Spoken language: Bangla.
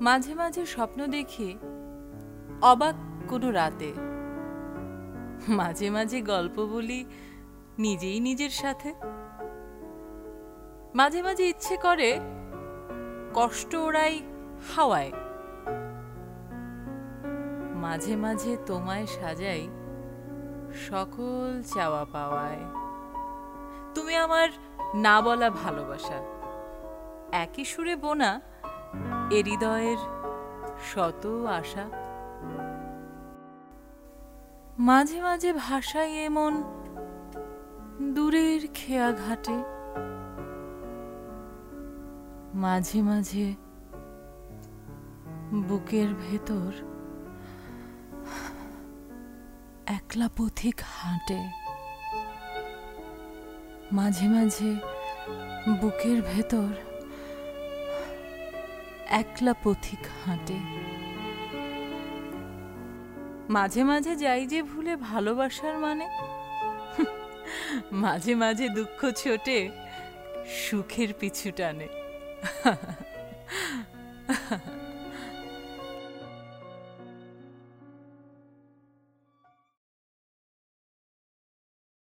মাঝে মাঝে স্বপ্ন দেখি অবাক কোনো রাতে। মাঝে মাঝে গল্প বলি নিজেই নিজের সাথে। মাঝে মাঝে ইচ্ছে করে কষ্ট ওড়াই হাওয়ায়। মাঝে মাঝে তোমায় সাজাই সকল চাওয়া পাওয়ায়। তুমি আমার না বলা ভালোবাসা। একই সুরে বোনা এ হৃদয়ের শত আশা। মাঝে মাঝে ভাষায় এমন দূরের খেয়া ঘাটে। মাঝে মাঝে বুকের ভেতর একলা পথিক হাঁটে। মাঝে মাঝে বুকের ভেতর একলা পথিক হাঁটে। মাঝে মাঝে যাই যে ভুলে ভালোবাসার মানে। মাঝে মাঝে দুঃখ ছোটে, সুখের পিছু টানে।